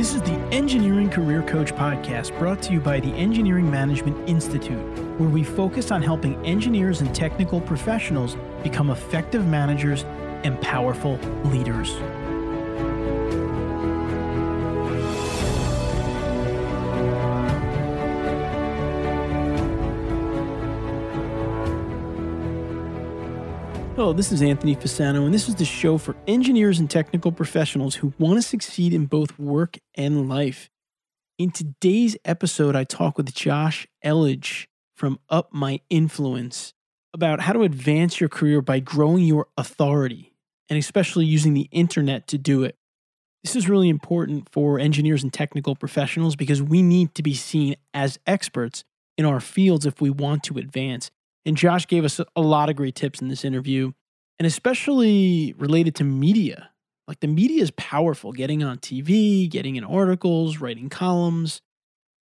This is the Engineering Career Coach podcast brought to you by the Engineering Management Institute, where we focus on helping engineers and technical professionals become effective managers and powerful leaders. Hello, this is Anthony Fasano, and this is the show for engineers and technical professionals who want to succeed in both work and life. In today's episode, I talk with Josh Elledge from Up My Influence about how to advance your career by growing your authority, and especially using the internet to do it. This is really important for engineers and technical professionals because we need to be seen as experts in our fields if we want to advance. And Josh gave us a lot of great tips in this interview, and especially related to media. Like the media is powerful, getting on TV, getting in articles, writing columns.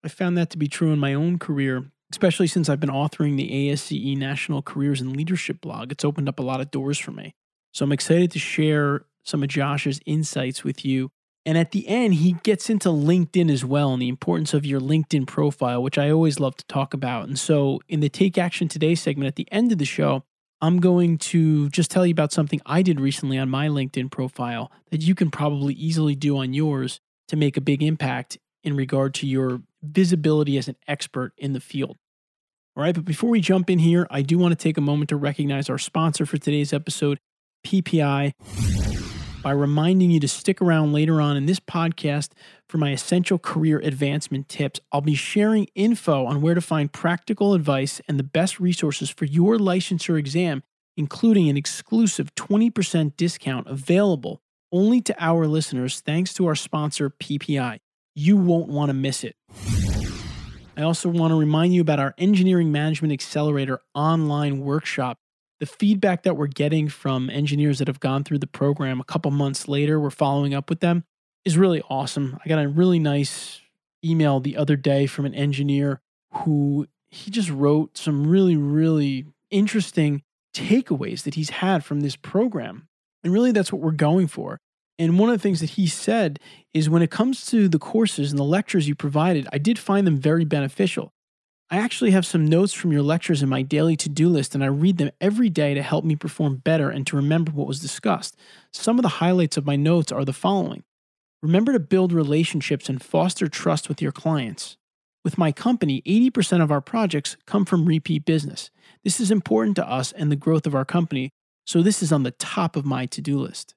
I found that to be true in my own career, especially since I've been authoring the ASCE National Careers and Leadership blog. It's opened up a lot of doors for me. So I'm excited to share some of Josh's insights with you and at the end, he gets into LinkedIn as well and the importance of your LinkedIn profile, which I always love to talk about. And so, in the Take Action Today segment at the end of the show, I'm going to just tell you about something I did recently on my LinkedIn profile that you can probably easily do on yours to make a big impact in regard to your visibility as an expert in the field. All right, but before we jump in here, I do want to take a moment to recognize our sponsor for today's episode, PPI by reminding you to stick around later on in this podcast for my essential career advancement tips. I'll be sharing info on where to find practical advice and the best resources for your licensure exam, including an exclusive 20% discount available only to our listeners thanks to our sponsor, PPI. You won't want to miss it. I also want to remind you about our Engineering Management Accelerator online workshop the feedback that we're getting from engineers that have gone through the program a couple months later, we're following up with them, is really awesome. I got a really nice email the other day from an engineer who he just wrote some really, really interesting takeaways that he's had from this program. And really, that's what we're going for. And one of the things that he said is when it comes to the courses and the lectures you provided, I did find them very beneficial. I actually have some notes from your lectures in my daily to do list, and I read them every day to help me perform better and to remember what was discussed. Some of the highlights of my notes are the following Remember to build relationships and foster trust with your clients. With my company, 80% of our projects come from repeat business. This is important to us and the growth of our company, so this is on the top of my to do list.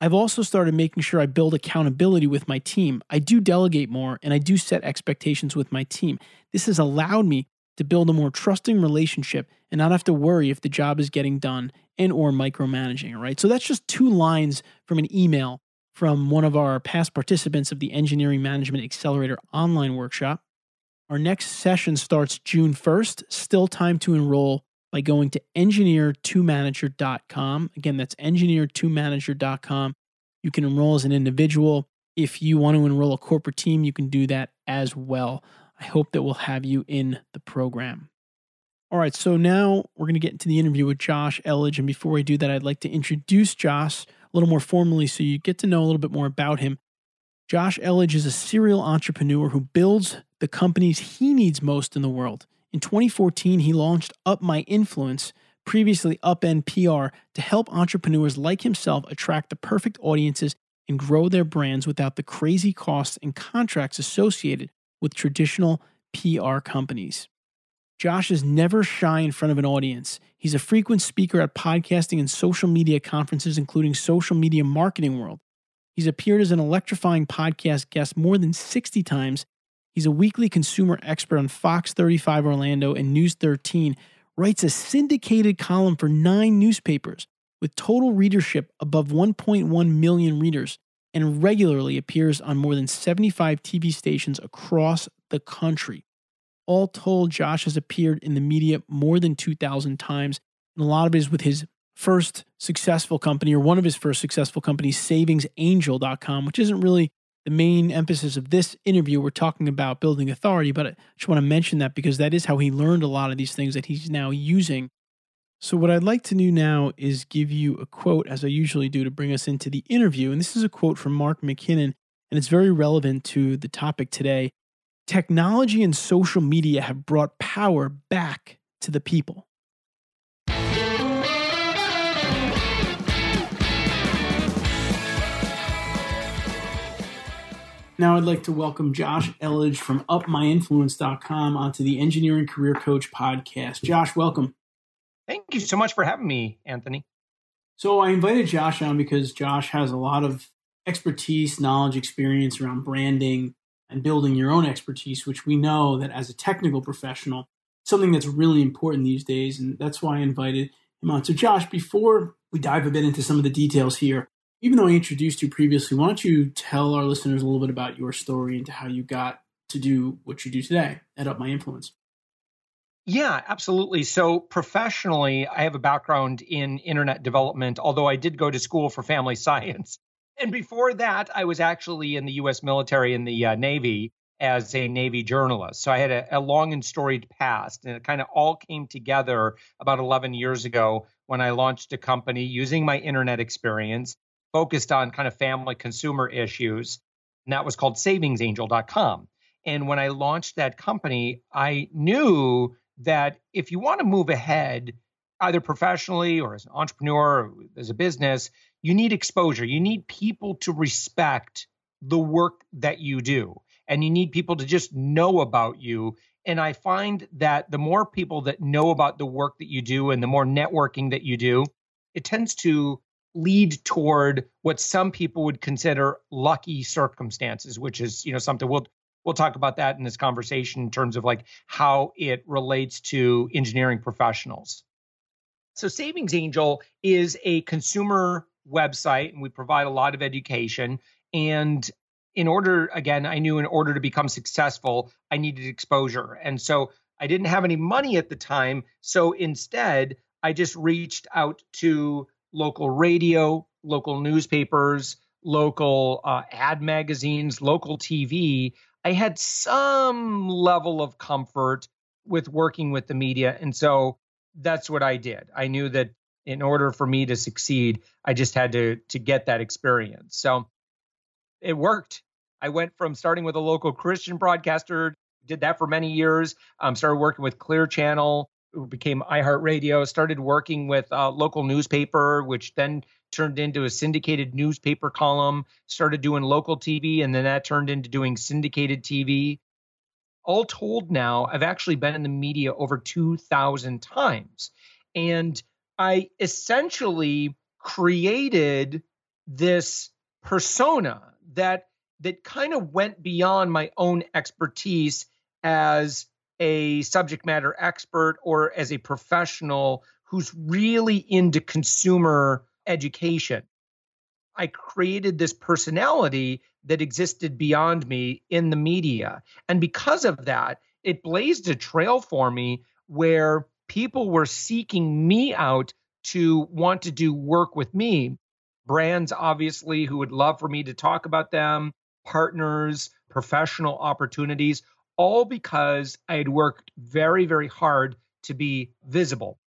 I've also started making sure I build accountability with my team. I do delegate more and I do set expectations with my team. This has allowed me to build a more trusting relationship and not have to worry if the job is getting done and or micromanaging, right? So that's just two lines from an email from one of our past participants of the Engineering Management Accelerator online workshop. Our next session starts June 1st. Still time to enroll by going to engineer2manager.com. Again, that's engineer2manager.com. You can enroll as an individual. If you want to enroll a corporate team, you can do that as well. I hope that we'll have you in the program. All right, so now we're going to get into the interview with Josh Elledge. And before I do that, I'd like to introduce Josh a little more formally so you get to know a little bit more about him. Josh Elledge is a serial entrepreneur who builds the companies he needs most in the world. In 2014, he launched Up My Influence, previously Upend PR, to help entrepreneurs like himself attract the perfect audiences and grow their brands without the crazy costs and contracts associated with traditional PR companies. Josh is never shy in front of an audience. He's a frequent speaker at podcasting and social media conferences, including Social Media Marketing World. He's appeared as an electrifying podcast guest more than 60 times He's a weekly consumer expert on Fox 35 Orlando and News 13, writes a syndicated column for nine newspapers with total readership above 1.1 million readers, and regularly appears on more than 75 TV stations across the country. All told, Josh has appeared in the media more than 2,000 times, and a lot of it is with his first successful company, or one of his first successful companies, SavingsAngel.com, which isn't really the main emphasis of this interview, we're talking about building authority, but I just want to mention that because that is how he learned a lot of these things that he's now using. So, what I'd like to do now is give you a quote, as I usually do, to bring us into the interview. And this is a quote from Mark McKinnon. and it's very relevant to the topic today. Technology and social media have brought power back to the people. Now, I'd like to welcome Josh Elledge from UpMyInfluence.com onto the Engineering Career Coach podcast. Josh, welcome. Thank you so much for having me, Anthony. So, I invited Josh on because Josh has a lot of expertise, knowledge, experience around branding and building your own expertise, which we know that as a technical professional, something that's really important these days. And that's why I invited him on. So, Josh, before we dive a bit into some of the details here, even though I introduced you previously, why don't you tell our listeners a little bit about your story and how you got to do what you do today at Up My Influence? Yeah, absolutely. So, professionally, I have a background in internet development, although I did go to school for family science. And before that, I was actually in the US military in the uh, Navy as a Navy journalist. So I had a, a long and storied past, and it kind of all came together about 11 years ago when I launched a company using my internet experience focused on kind of family consumer issues. And that was called savingsangel.com. And when I launched that company, I knew that if you want to move ahead, either professionally or as an entrepreneur or as a business, you need exposure. You need people to respect the work that you do, and you need people to just know about you. And I find that the more people that know about the work that you do and the more networking that you do, it tends to lead toward what some people would consider lucky circumstances, which is, you know, something we'll we'll talk about that in this conversation in terms of like how it relates to engineering professionals. So Savings Angel is a consumer website and we provide a lot of education and in order again I knew in order to become successful I needed exposure. And so I didn't have any money at the time, so instead I just reached out to local radio, local newspapers, local uh, ad magazines, local TV, I had some level of comfort with working with the media. And so that's what I did. I knew that in order for me to succeed, I just had to to get that experience. So it worked. I went from starting with a local Christian broadcaster, did that for many years. Um, started working with Clear Channel, became iHeartRadio, started working with a local newspaper, which then turned into a syndicated newspaper column, started doing local TV, and then that turned into doing syndicated TV. All told now, I've actually been in the media over 2,000 times. And I essentially created this persona that that kind of went beyond my own expertise as a subject matter expert or as a professional who's really into consumer education. I created this personality that existed beyond me in the media. And because of that, it blazed a trail for me where people were seeking me out to want to do work with me. Brands, obviously, who would love for me to talk about them, partners, professional opportunities, all because I had worked very, very hard to be visible.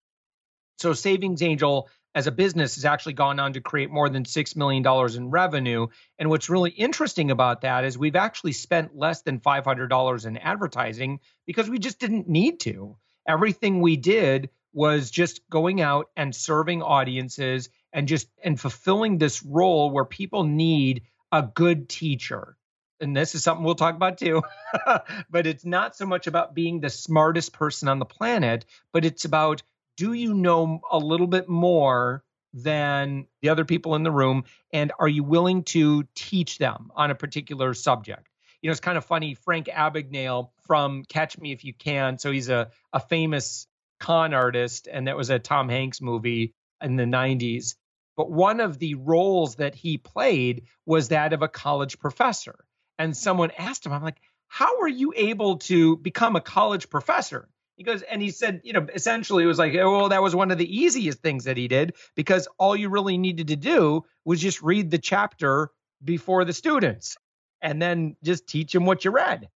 So, Savings Angel as a business has actually gone on to create more than $6 million in revenue. And what's really interesting about that is we've actually spent less than $500 in advertising because we just didn't need to. Everything we did was just going out and serving audiences and just and fulfilling this role where people need a good teacher and this is something we'll talk about too, but it's not so much about being the smartest person on the planet, but it's about do you know a little bit more than the other people in the room? And are you willing to teach them on a particular subject? You know, it's kind of funny. Frank Abagnale from Catch Me If You Can. So he's a, a famous con artist, and that was a Tom Hanks movie in the 90s. But one of the roles that he played was that of a college professor and someone asked him, I'm like, how were you able to become a college professor? He goes, and he said, you know, essentially it was like, oh, well, that was one of the easiest things that he did because all you really needed to do was just read the chapter before the students and then just teach them what you read.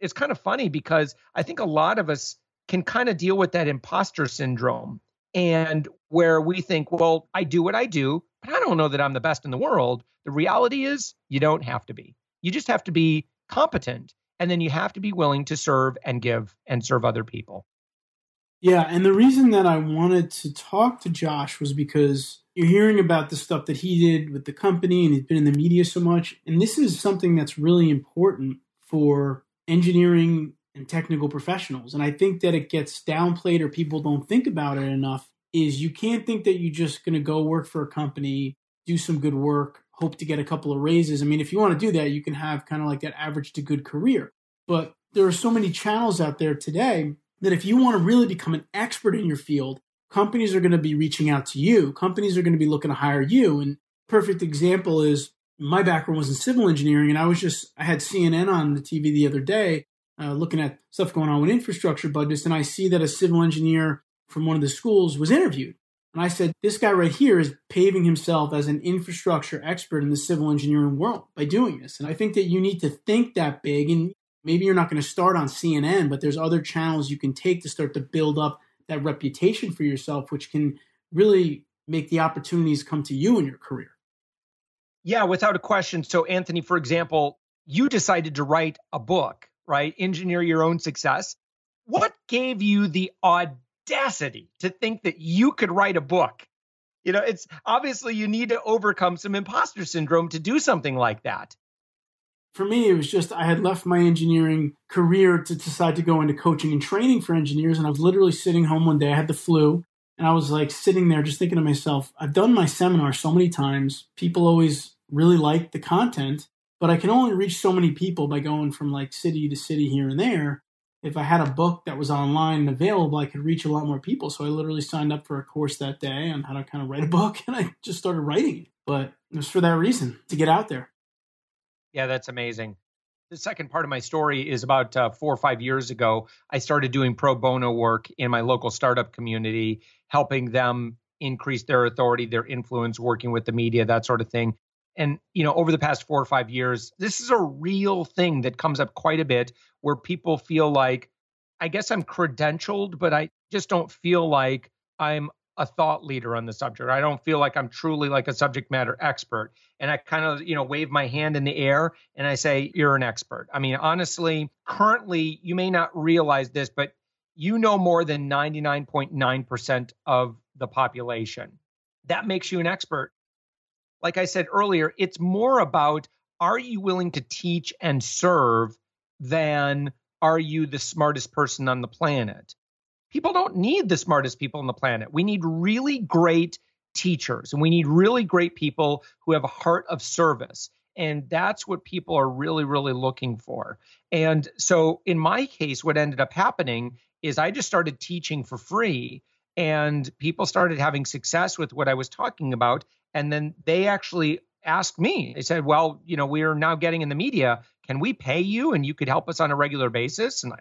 It's kind of funny because I think a lot of us can kind of deal with that imposter syndrome and where we think, well, I do what I do, but I don't know that I'm the best in the world. The reality is, you don't have to be. You just have to be competent. And then you have to be willing to serve and give and serve other people. Yeah. And the reason that I wanted to talk to Josh was because you're hearing about the stuff that he did with the company and he's been in the media so much. And this is something that's really important for engineering and technical professionals. And I think that it gets downplayed or people don't think about it enough is you can't think that you're just going to go work for a company, do some good work, hope to get a couple of raises. I mean, if you want to do that, you can have kind of like that average to good career. But there are so many channels out there today that if you want to really become an expert in your field, companies are going to be reaching out to you. Companies are going to be looking to hire you. And perfect example is my background was in civil engineering, and I was just I had CNN on the TV the other day, uh, looking at stuff going on with infrastructure budgets, and I see that a civil engineer from one of the schools was interviewed. And I said, this guy right here is paving himself as an infrastructure expert in the civil engineering world by doing this. And I think that you need to think that big. And maybe you're not going to start on CNN, but there's other channels you can take to start to build up that reputation for yourself, which can really make the opportunities come to you in your career. Yeah, without a question. So, Anthony, for example, you decided to write a book, right? Engineer your own success. What gave you the audacity to think that you could write a book? You know, it's obviously you need to overcome some imposter syndrome to do something like that. For me, it was just I had left my engineering career to decide to go into coaching and training for engineers. And I was literally sitting home one day. I had the flu. And I was like sitting there just thinking to myself, I've done my seminar so many times. People always really like the content, but I can only reach so many people by going from like city to city here and there. If I had a book that was online and available, I could reach a lot more people. So I literally signed up for a course that day on how to kind of write a book and I just started writing it. But it was for that reason to get out there. Yeah, that's amazing. The second part of my story is about uh, four or five years ago. I started doing pro bono work in my local startup community, helping them increase their authority, their influence, working with the media, that sort of thing. And, you know, over the past four or five years, this is a real thing that comes up quite a bit where people feel like, I guess I'm credentialed, but I just don't feel like I'm a thought leader on the subject. I don't feel like I'm truly like a subject matter expert. And I kind of, you know, wave my hand in the air and I say, you're an expert. I mean, honestly, currently, you may not realize this, but you know more than 99.9% of the population. That makes you an expert like I said earlier, it's more about are you willing to teach and serve than are you the smartest person on the planet? People don't need the smartest people on the planet. We need really great teachers and we need really great people who have a heart of service. And that's what people are really, really looking for. And so in my case, what ended up happening is I just started teaching for free and people started having success with what I was talking about. And then they actually asked me, they said, Well, you know, we are now getting in the media. Can we pay you and you could help us on a regular basis? And I,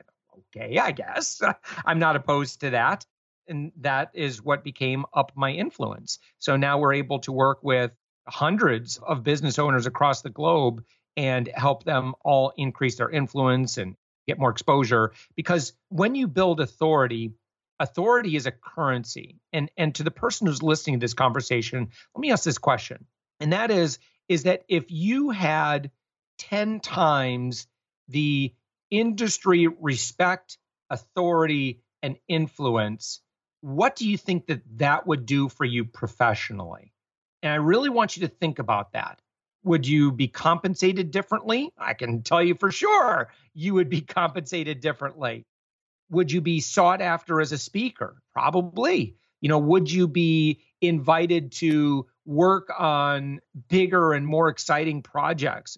okay, I guess I'm not opposed to that. And that is what became up my influence. So now we're able to work with hundreds of business owners across the globe and help them all increase their influence and get more exposure. Because when you build authority, authority is a currency. And and to the person who's listening to this conversation, let me ask this question. And that is is that if you had 10 times the industry respect, authority and influence, what do you think that that would do for you professionally? And I really want you to think about that. Would you be compensated differently? I can tell you for sure you would be compensated differently would you be sought after as a speaker? Probably. You know, would you be invited to work on bigger and more exciting projects?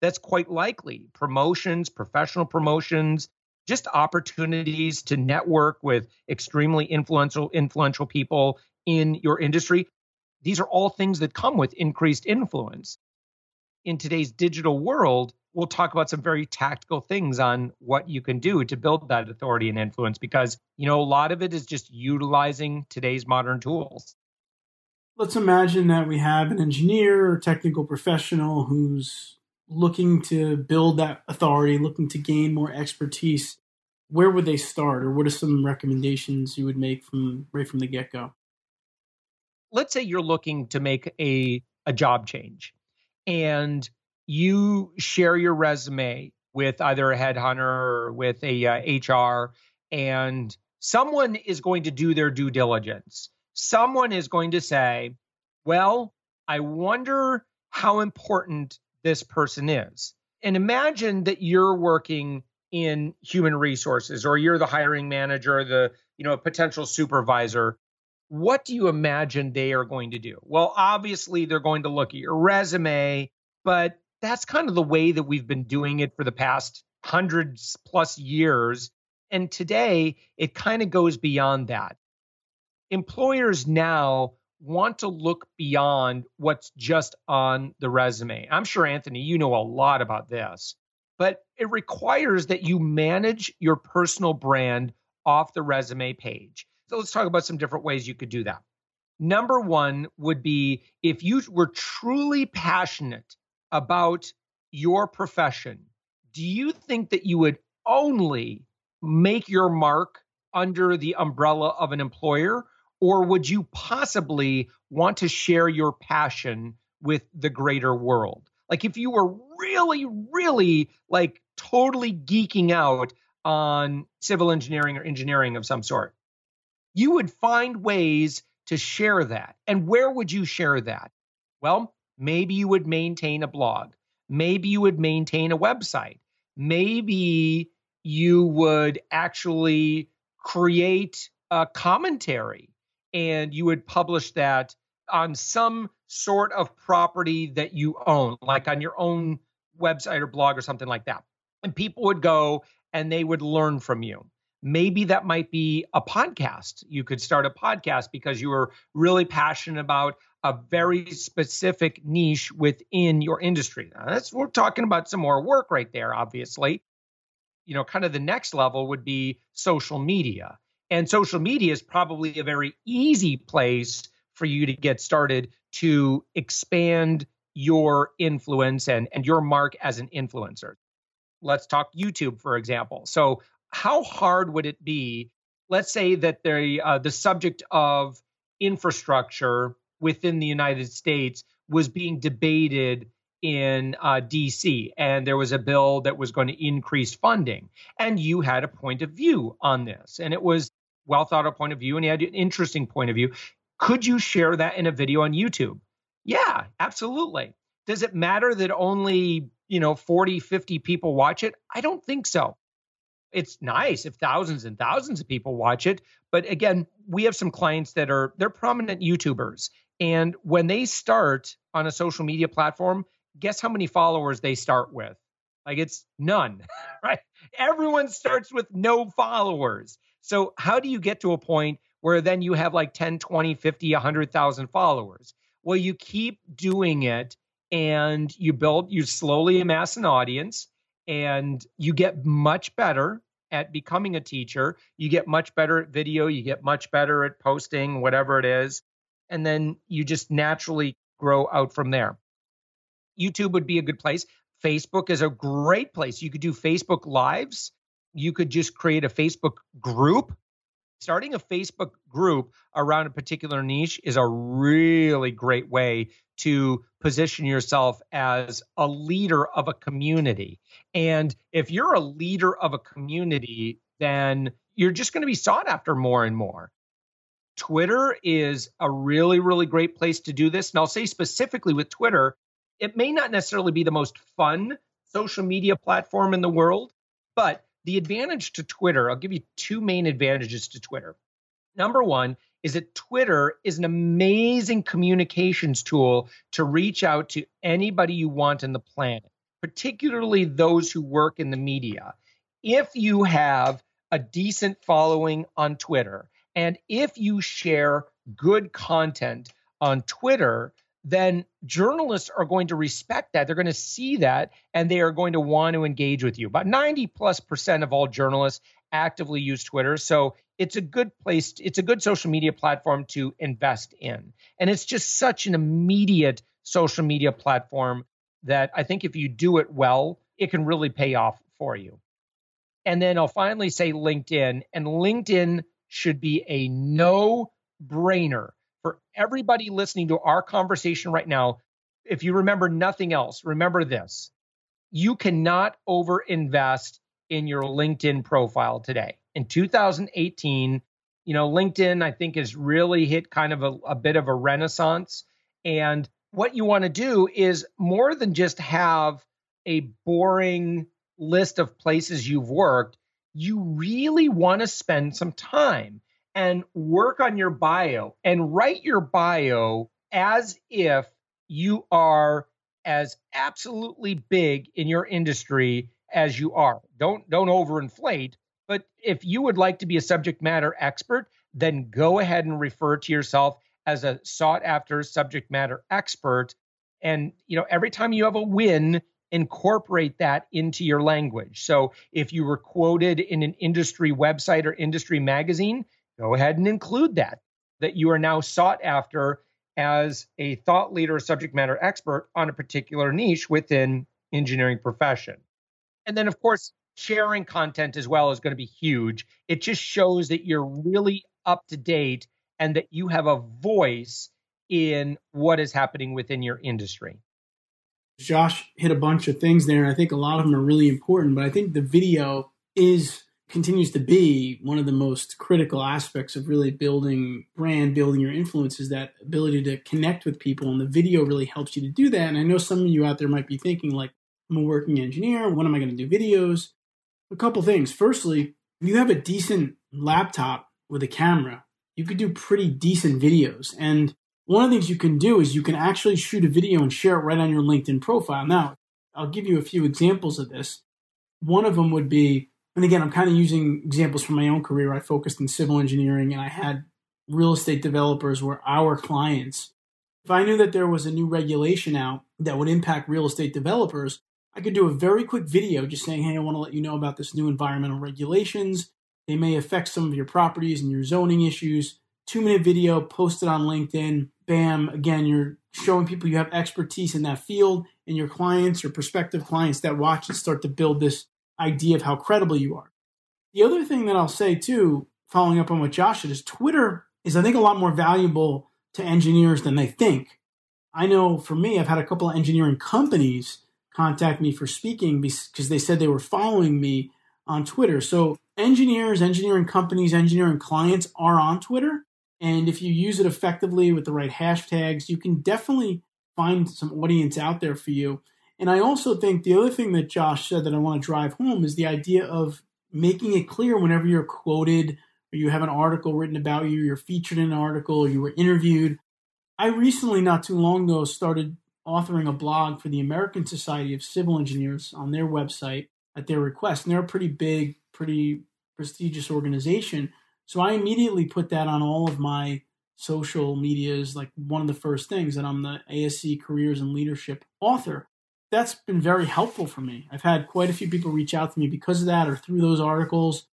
That's quite likely. Promotions, professional promotions, just opportunities to network with extremely influential influential people in your industry. These are all things that come with increased influence. In today's digital world, we'll talk about some very tactical things on what you can do to build that authority and influence because, you know, a lot of it is just utilizing today's modern tools. Let's imagine that we have an engineer or technical professional who's looking to build that authority, looking to gain more expertise. Where would they start, or what are some recommendations you would make from right from the get go? let's say you're looking to make a, a job change and you share your resume with either a headhunter or with a uh, HR, and someone is going to do their due diligence. Someone is going to say, Well, I wonder how important this person is. And imagine that you're working in human resources or you're the hiring manager, the you know, potential supervisor. What do you imagine they are going to do? Well, obviously they're going to look at your resume, but that's kind of the way that we've been doing it for the past hundreds plus years. And today it kind of goes beyond that. Employers now want to look beyond what's just on the resume. I'm sure, Anthony, you know a lot about this, but it requires that you manage your personal brand off the resume page. So let's talk about some different ways you could do that. Number one would be if you were truly passionate about your profession, do you think that you would only make your mark under the umbrella of an employer? Or would you possibly want to share your passion with the greater world? Like if you were really, really like totally geeking out on civil engineering or engineering of some sort, you would find ways to share that. And where would you share that? Well, maybe you would maintain a blog. Maybe you would maintain a website. Maybe you would actually create a commentary and you would publish that on some sort of property that you own, like on your own website or blog or something like that. And people would go and they would learn from you. Maybe that might be a podcast. You could start a podcast because you were really passionate about a very specific niche within your industry. Now, that's we're talking about some more work right there, obviously. You know, kind of the next level would be social media. And social media is probably a very easy place for you to get started to expand your influence and, and your mark as an influencer. Let's talk YouTube, for example. So, how hard would it be? Let's say that the uh, the subject of infrastructure within the United States was being debated in uh, DC, and there was a bill that was going to increase funding. And you had a point of view on this, and it was well thought out point of view, and you had an interesting point of view. Could you share that in a video on YouTube? Yeah, absolutely. Does it matter that only, you know, 40, 50 people watch it? I don't think so. It's nice if thousands and thousands of people watch it, but again, we have some clients that are they're prominent YouTubers and when they start on a social media platform, guess how many followers they start with? Like it's none, right? Everyone starts with no followers. So, how do you get to a point where then you have like 10, 20, 50, 100,000 followers? Well, you keep doing it and you build, you slowly amass an audience and you get much better at becoming a teacher. You get much better at video, you get much better at posting, whatever it is. And then you just naturally grow out from there. YouTube would be a good place. Facebook is a great place. You could do Facebook Lives you could just create a Facebook group. Starting a Facebook group around a particular niche is a really great way to position yourself as a leader of a community. And if you're a leader of a community, then you're just going to be sought after more and more. Twitter is a really, really great place to do this. And I'll say specifically with Twitter, it may not necessarily be the most fun social media platform in the world, but the advantage to Twitter, I'll give you two main advantages to Twitter. Number one is that Twitter is an amazing communications tool to reach out to anybody you want in the planet, particularly those who work in the media. If you have a decent following on Twitter, and if you share good content on Twitter, then journalists are going to respect that. They're going to see that and they are going to want to engage with you. About 90 plus percent of all journalists actively use Twitter. So it's a good place, it's a good social media platform to invest in. And it's just such an immediate social media platform that I think if you do it well, it can really pay off for you. And then I'll finally say LinkedIn, and LinkedIn should be a no brainer for everybody listening to our conversation right now, if you remember nothing else, remember this you cannot overinvest in your LinkedIn profile today. In 2018, you know, LinkedIn, I think, has really hit kind of a, a bit of a renaissance. And what you want to do is more than just have a boring list of places you've worked, you really want to spend some time and work on your bio and write your bio as if you are as absolutely big in your industry as you are. Don't don't overinflate, but if you would like to be a subject matter expert, then go ahead and refer to yourself as a sought after subject matter expert and you know every time you have a win incorporate that into your language. So if you were quoted in an industry website or industry magazine, go ahead and include that that you are now sought after as a thought leader, subject matter expert on a particular niche within engineering profession. And then of course, sharing content as well is going to be huge. It just shows that you're really up to date and that you have a voice in what is happening within your industry. Josh hit a bunch of things there, and I think a lot of them are really important. But I think the video is continues to be one of the most critical aspects of really building brand, building your influence is that ability to connect with people. And the video really helps you to do that. And I know some of you out there might be thinking, like, I'm a working engineer. When am I going to do videos? A couple things. Firstly, if you have a decent laptop with a camera, you could do pretty decent videos. And one of the things you can do is you can actually shoot a video and share it right on your LinkedIn profile. Now, I'll give you a few examples of this. One of them would be, and again, I'm kind of using examples from my own career. I focused in civil engineering and I had real estate developers were our clients. If I knew that there was a new regulation out that would impact real estate developers, I could do a very quick video just saying, hey, I want to let you know about this new environmental regulations. They may affect some of your properties and your zoning issues. Two minute video posted on LinkedIn bam, again, you're showing people you have expertise in that field, and your clients or prospective clients that watch and start to build this idea of how credible you are. The other thing that I'll say too, following up on what Josh said, is Twitter is, I think, a lot more valuable to engineers than they think. I know for me, I've had a couple of engineering companies contact me for speaking because they said they were following me on Twitter. So engineers, engineering companies, engineering clients are on Twitter. And if you use it effectively with the right hashtags, you can definitely find some audience out there for you. And I also think the other thing that Josh said that I want to drive home is the idea of making it clear whenever you're quoted or you have an article written about you, you're featured in an article, or you were interviewed. I recently, not too long ago, started authoring a blog for the American Society of Civil Engineers on their website at their request. And they're a pretty big, pretty prestigious organization. So I immediately put that on all of my social medias, like one of the first things that I'm the ASCE Careers and Leadership author. That's been very helpful for me. I've had quite a few people reach out to me because of that or through those articles.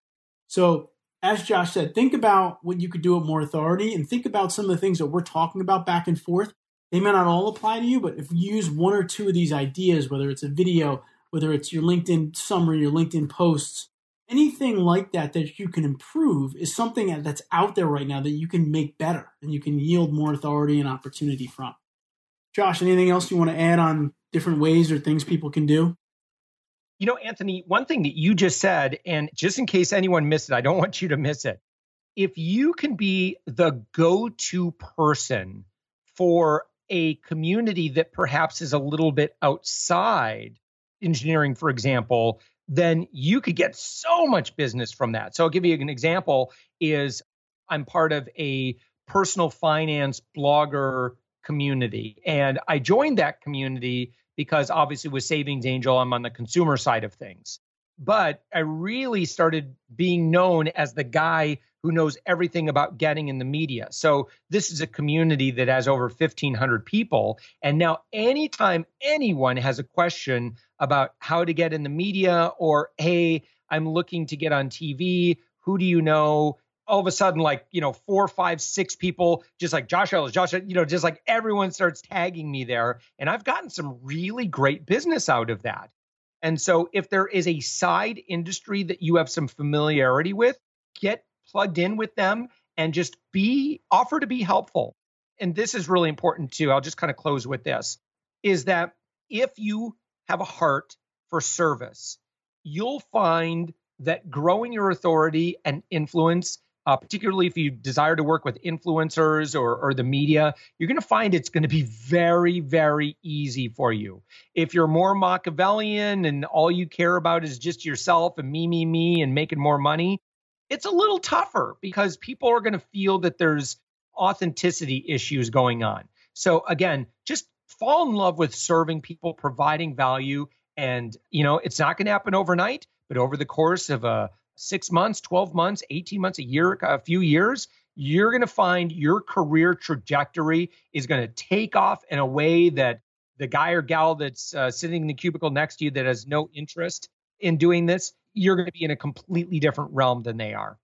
So, as Josh said, think about what you could do with more authority and think about some of the things that we're talking about back and forth. They may not all apply to you, but if you use one or two of these ideas, whether it's a video, whether it's your LinkedIn summary, your LinkedIn posts, anything like that that you can improve is something that's out there right now that you can make better and you can yield more authority and opportunity from. Josh, anything else you want to add on different ways or things people can do? You know, Anthony, one thing that you just said, and just in case anyone missed it, I don't want you to miss it. If you can be the go to person for a community that perhaps is a little bit outside engineering, for example, then you could get so much business from that. So I'll give you an example is I'm part of a personal finance blogger community and I joined that community because obviously with Savings Angel I'm on the consumer side of things. But I really started being known as the guy who knows everything about getting in the media. So this is a community that has over 1500 people and now anytime anyone has a question about how to get in the media or hey, I'm looking to get on TV, who do you know? All of a sudden, like, you know, four, five, six people, just like Josh Elledge, Josh, you know, just like everyone starts tagging me there. And I've gotten some really great business out of that. And so if there is a side industry that you have some familiarity with, get plugged in with them and just be offer to be helpful. and this is really important too. I'll just kind of close with this is that if you have a heart for service, you'll find that growing your authority and influence, uh, particularly if you desire to work with influencers or, or the media, you're going to find it's going to be very, very easy for you. If you're more Machiavellian and all you care about is just yourself and me, me, me, and making more money, it's a little tougher because people are going to feel that there's authenticity issues going on. So, again, just fall in love with serving people, providing value. And, you know, it's not going to happen overnight, but over the course of a six months, 12 months, 18 months, a year, a few years, you're going to find your career trajectory is going to take off in a way that the guy or gal that's uh, sitting in the cubicle next to you that has no interest in doing this, you're going to be in a completely different realm than they are.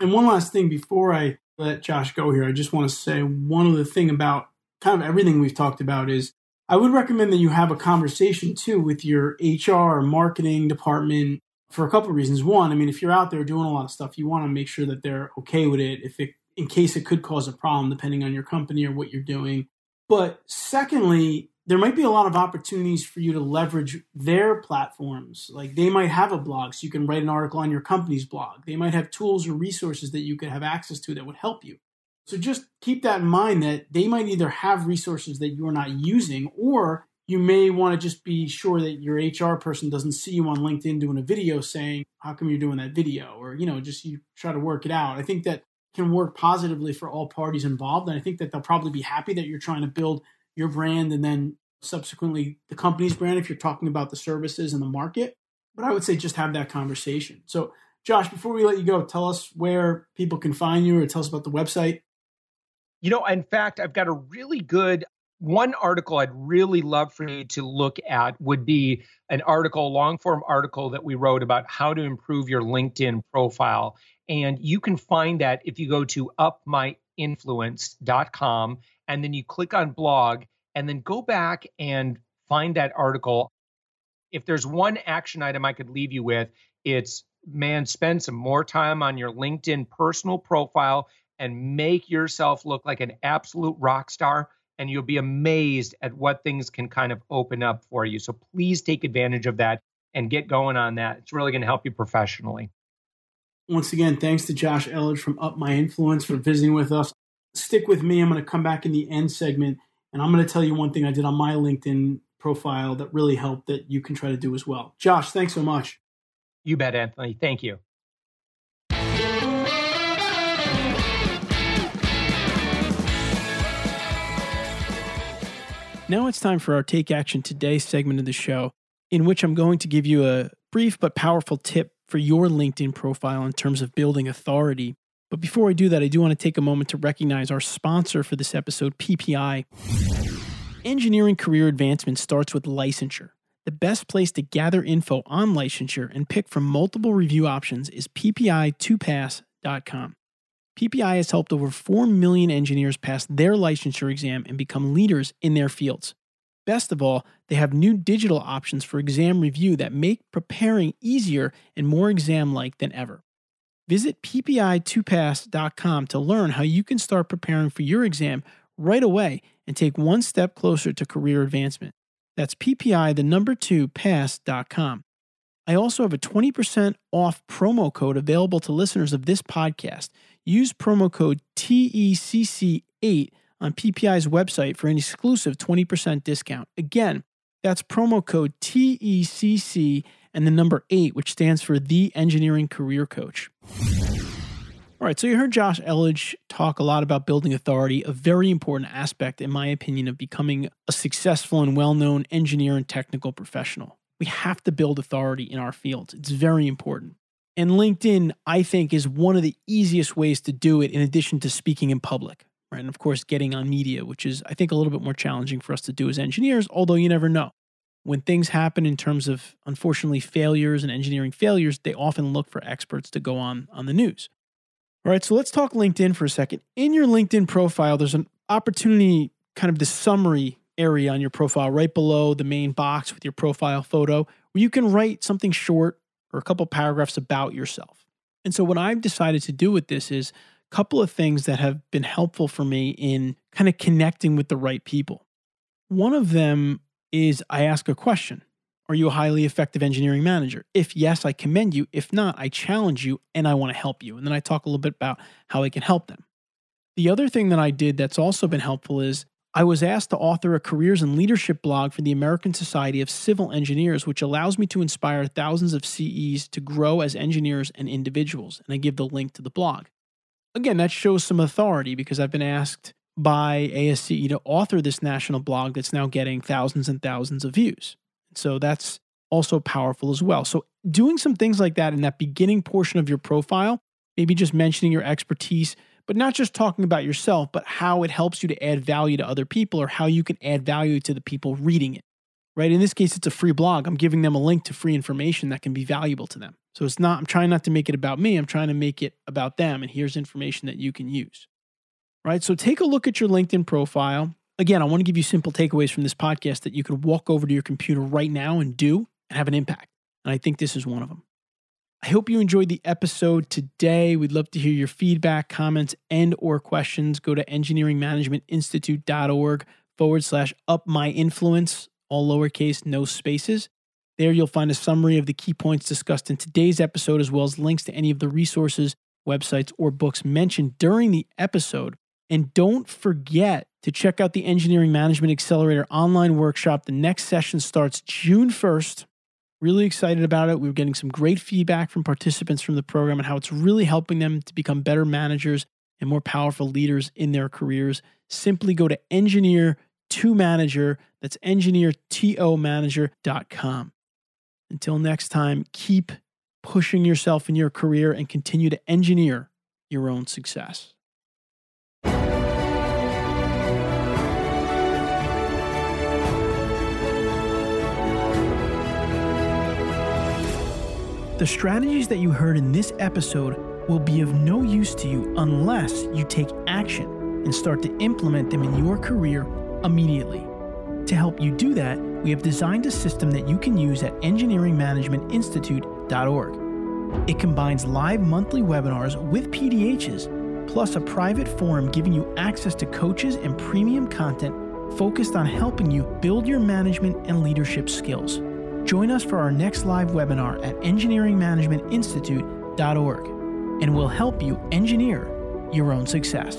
And one last thing before I let Josh go here, I just want to say one other thing about kind of everything we've talked about is I would recommend that you have a conversation too with your HR or marketing department for a couple of reasons. One, I mean, if you're out there doing a lot of stuff, you want to make sure that they're okay with it if it in case it could cause a problem depending on your company or what you're doing. But secondly, there might be a lot of opportunities for you to leverage their platforms. Like they might have a blog, so you can write an article on your company's blog. They might have tools or resources that you could have access to that would help you. So just keep that in mind that they might either have resources that you're not using, or you may want to just be sure that your HR person doesn't see you on LinkedIn doing a video saying, How come you're doing that video? Or, you know, just you try to work it out. I think that can work positively for all parties involved. And I think that they'll probably be happy that you're trying to build your brand and then subsequently the company's brand if you're talking about the services and the market. But I would say just have that conversation. So, Josh, before we let you go, tell us where people can find you or tell us about the website. You know, in fact, I've got a really good one article I'd really love for you to look at would be an article, long form article that we wrote about how to improve your LinkedIn profile. And you can find that if you go to upmyinfluence.com and then you click on blog and then go back and find that article. If there's one action item I could leave you with, it's man, spend some more time on your LinkedIn personal profile and make yourself look like an absolute rock star and you'll be amazed at what things can kind of open up for you. So please take advantage of that and get going on that. It's really going to help you professionally. Once again, thanks to Josh Elledge from Up My Influence for visiting with us. Stick with me. I'm going to come back in the end segment and I'm going to tell you one thing I did on my LinkedIn profile that really helped that you can try to do as well. Josh, thanks so much. You bet, Anthony. Thank you. Now it's time for our Take Action Today segment of the show, in which I'm going to give you a brief but powerful tip for your LinkedIn profile in terms of building authority. But before I do that, I do want to take a moment to recognize our sponsor for this episode, PPI. Engineering career advancement starts with licensure. The best place to gather info on licensure and pick from multiple review options is ppi2pass.com. PPI has helped over 4 million engineers pass their licensure exam and become leaders in their fields. Best of all, they have new digital options for exam review that make preparing easier and more exam like than ever. Visit ppi2pass.com to learn how you can start preparing for your exam right away and take one step closer to career advancement. That's ppi the number 2 pass.com. I also have a 20% off promo code available to listeners of this podcast. Use promo code TECC8 on PPI's website for an exclusive 20% discount. Again, that's promo code TECC and the number 8, which stands for the Engineering Career Coach. All right, so you heard Josh Elledge talk a lot about building authority, a very important aspect, in my opinion, of becoming a successful and well known engineer and technical professional. We have to build authority in our fields, it's very important. And LinkedIn, I think, is one of the easiest ways to do it in addition to speaking in public, right? And of course, getting on media, which is, I think, a little bit more challenging for us to do as engineers, although you never know. When things happen in terms of, unfortunately, failures and engineering failures, they often look for experts to go on on the news. All right, so let's talk LinkedIn for a second. In your LinkedIn profile, there's an opportunity, kind of the summary area on your profile right below the main box with your profile photo, where you can write something short or a couple paragraphs about yourself. And so, what I've decided to do with this is a couple of things that have been helpful for me in kind of connecting with the right people. One of them is I ask a question Are you a highly effective engineering manager? If yes, I commend you. If not, I challenge you and I want to help you. And then I talk a little bit about how I can help them. The other thing that I did that's also been helpful is I was asked to author a careers and leadership blog for the American Society of Civil Engineers, which allows me to inspire thousands of CEs to grow as engineers and individuals. And I give the link to the blog. Again, that shows some authority because I've been asked by ASCE to author this national blog that's now getting thousands and thousands of views. So that's also powerful as well. So, doing some things like that in that beginning portion of your profile, maybe just mentioning your expertise, but not just talking about yourself, but how it helps you to add value to other people or how you can add value to the people reading it. Right? In this case, it's a free blog. I'm giving them a link to free information that can be valuable to them. So it's not, I'm trying not to make it about me. I'm trying to make it about them. And here's information that you can use. Right? So take a look at your LinkedIn profile. Again, I want to give you simple takeaways from this podcast that you could walk over to your computer right now and do and have an impact. And I think this is one of them. I hope you enjoyed the episode today. We'd love to hear your feedback, comments, and or questions. Go to engineeringmanagementinstitute.org forward slash up my influence, all lowercase, no spaces. There you'll find a summary of the key points discussed in today's episode, as well as links to any of the resources, websites, or books mentioned during the episode. And don't forget to check out the Engineering Management Accelerator online workshop. The next session starts June 1st Really excited about it. We are getting some great feedback from participants from the program and how it's really helping them to become better managers and more powerful leaders in their careers. Simply go to engineer to manager. That's engineertomanager.com. Until next time, keep pushing yourself in your career and continue to engineer your own success. The strategies that you heard in this episode will be of no use to you unless you take action and start to implement them in your career immediately. To help you do that, we have designed a system that you can use at engineeringmanagementinstitute.org. It combines live monthly webinars with PDHs, plus a private forum giving you access to coaches and premium content focused on helping you build your management and leadership skills. Join us for our next live webinar at engineeringmanagementinstitute.org, and we'll help you engineer your own success.